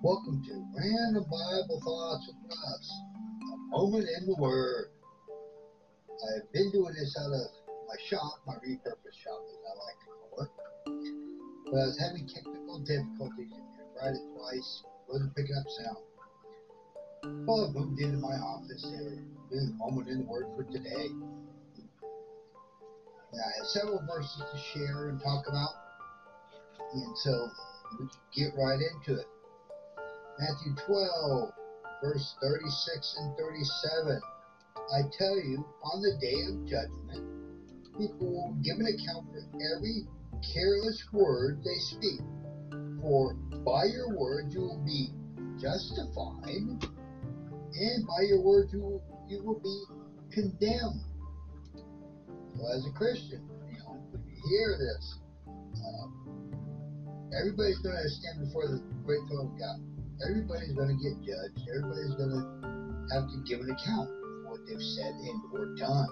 Welcome to Random Bible Thoughts with us, a moment in the Word. I've been doing this out of my shop, my repurposed shop, as I like to call it. But I was having technical difficulties and tried it twice, wasn't picking up sound. Well, I moved into my office and do the moment in the Word for today. I have several verses to share and talk about, and so we can get right into it. Matthew 12, verse 36 and 37. I tell you, on the day of judgment, people will give an account for every careless word they speak. For by your words you will be justified, and by your words you will, you will be condemned. So, as a Christian, you know, when you hear this, uh, everybody's going to stand before the great throne of God everybody's going to get judged. Everybody's going to have to give an account for what they've said and or done.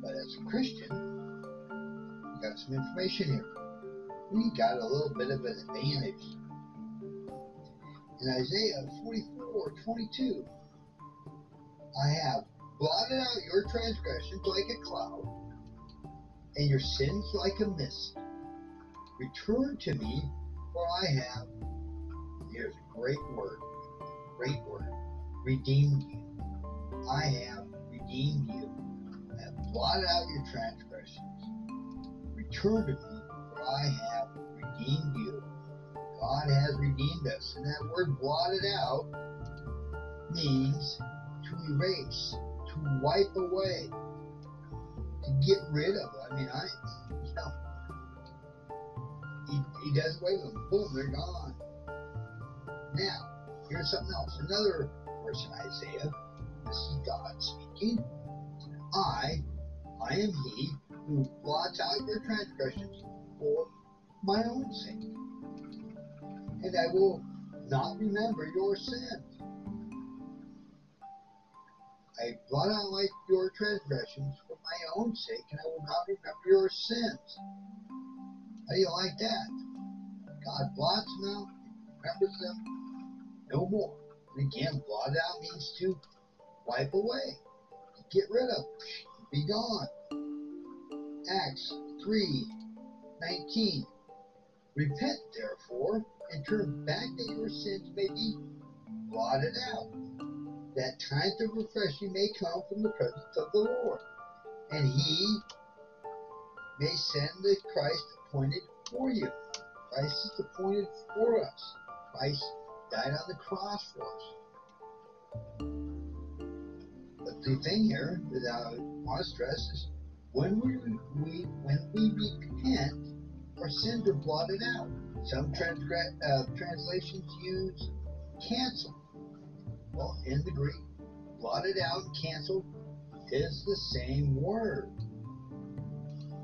But as a Christian, we got some information here. We got a little bit of an advantage. In Isaiah 44, 22, I have blotted out your transgressions like a cloud, and your sins like a mist. Return to me, for I have Here's a great word. Great word. Redeemed you. I have redeemed you. I have blotted out your transgressions. Return to me, for I have redeemed you. God has redeemed us. And that word blotted out means to erase, to wipe away, to get rid of. I mean, I, you know, he, he does away with them. Boom, they're gone. Now, here's something else. Another verse in Isaiah. This is God speaking. I, I am He who blots out your transgressions for my own sake, and I will not remember your sins. I blot out like your transgressions for my own sake, and I will not remember your sins. How do you like that? God blots them out, remembers them, no more. And again, blot out means to wipe away, get rid of, be gone. Acts 3 19. Repent, therefore, and turn back that your sins may be blotted out, that times of refreshing may come from the presence of the Lord, and he may send the Christ appointed for you. Christ is appointed for us. Christ died on the cross for us. But the thing here that I want to stress is when we, we when we repent, our sins are blotted out. Some uh, translations use cancel. Well, in the Greek, blotted out canceled is the same word.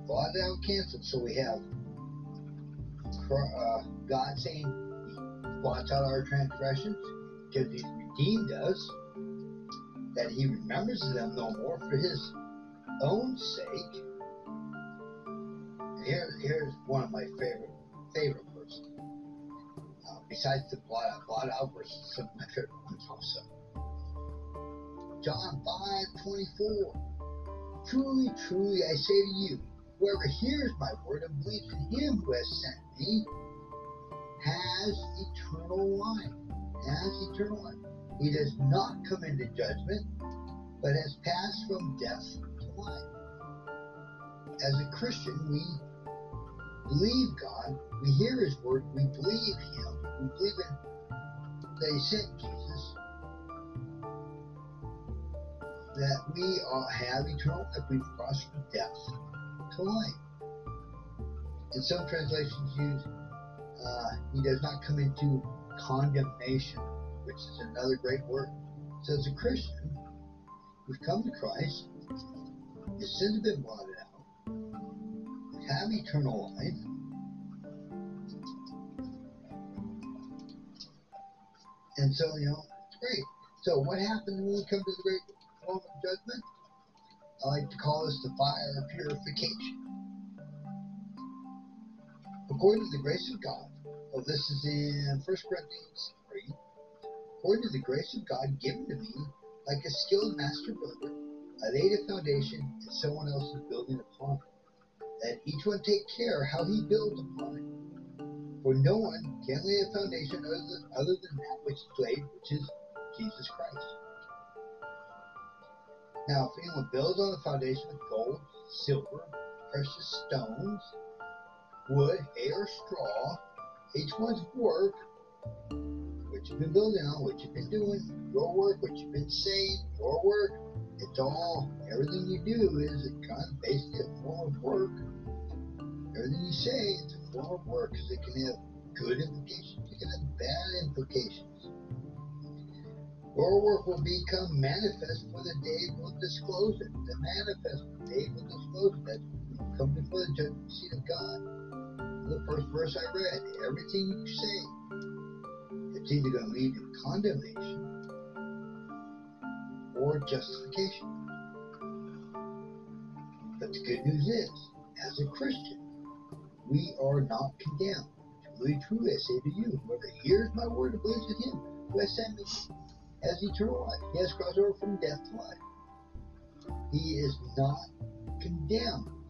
Blotted out, canceled. So we have uh, God saying, blots out our transgressions, because he redeemed us, that he remembers them no more for his own sake. Here, here's one of my favorite favorite verses. Uh, besides the blot blot out verses, some of my favorite ones also. John 5 24. Truly, truly, I say to you, whoever hears my word and believes in him who has sent me has eternal life. Has eternal life. He does not come into judgment, but has passed from death to life. As a Christian, we believe God, we hear His word, we believe Him, we believe in that He sent Jesus, that we all have eternal life. We've crossed from death to life. And some translations use uh, he does not come into condemnation, which is another great word. So as a Christian, we've come to Christ, his sins have been blotted out, we have eternal life, and so, you know, it's great. So what happens when we come to the great throne of judgment? I like to call this the fire of purification. According to the grace of God, Well, this is in 1 Corinthians 3. According to the grace of God given to me, like a skilled master builder, I laid a foundation and someone else is building upon it. Let each one take care how he builds upon it. For no one can lay a foundation other than, other than that which is laid, which is Jesus Christ. Now, if anyone builds on the foundation with gold, silver, precious stones, wood, hay, or straw, each one's work, what you've been building on, what you've been doing, your work, what you've been saying, your work, it's all, everything you do is kind of basically a form of work. Everything you say, it's a form of work because it can have good implications, it can have bad implications. Your work will become manifest for the day will disclose it. The manifest day will disclose it. That come before the judgment seat of God. The first verse I read, everything you say, it's either going to lead to condemnation or justification. But the good news is, as a Christian, we are not condemned. Truly, truly, I say to you, whoever hears my word and believes in him who has sent me has eternal life. He has crossed over from death to life. He is not condemned.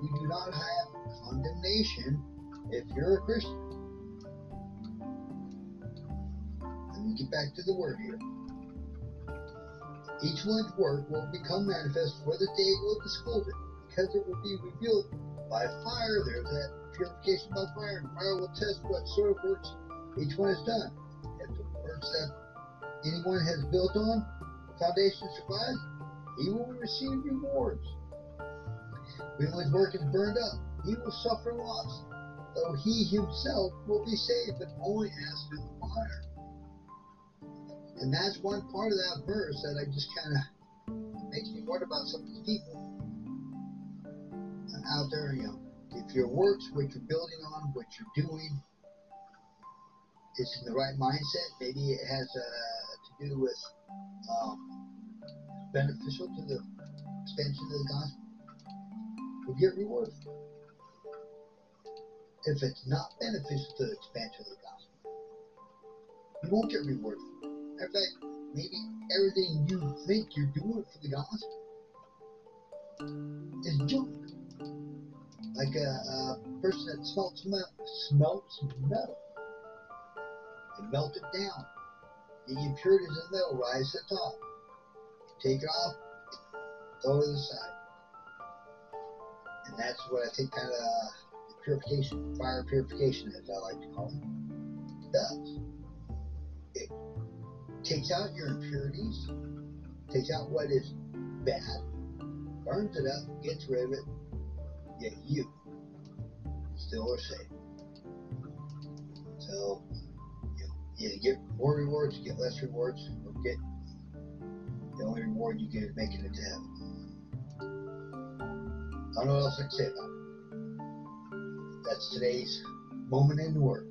We do not have condemnation if you're a Christian. Let me get back to the word here. Each one's work will become manifest for the day will disclose it, because it will be revealed by fire. There's that purification by fire, and fire will test what sort of works each one has done. If the works that anyone has built on, foundation survives, he will receive rewards. When his work is burned up, he will suffer loss, though he himself will be saved, but only as through the fire. And that's one part of that verse that I just kind of makes me wonder about some of these people out there. You know, if your works, what you're building on, what you're doing, is in the right mindset, maybe it has uh, to do with um, beneficial to the expansion of the gospel, you'll get rewarded. If it's not beneficial to the expansion of the gospel, you won't get rewarded. In fact, maybe everything you think you're doing for the gospel is junk. Like a, a person that smelts metal, smelts metal and melt it down. The impurities in the metal rise to the top. Take it off, throw it to the side. And that's what I think kind of the purification, fire purification, as I like to call it, does. It takes out your impurities, takes out what is bad, burns it up, gets rid of it, yet you still are saved. So, you, you get more rewards, you get less rewards, or get the only reward you get is making it to heaven. That's today's moment in the Word.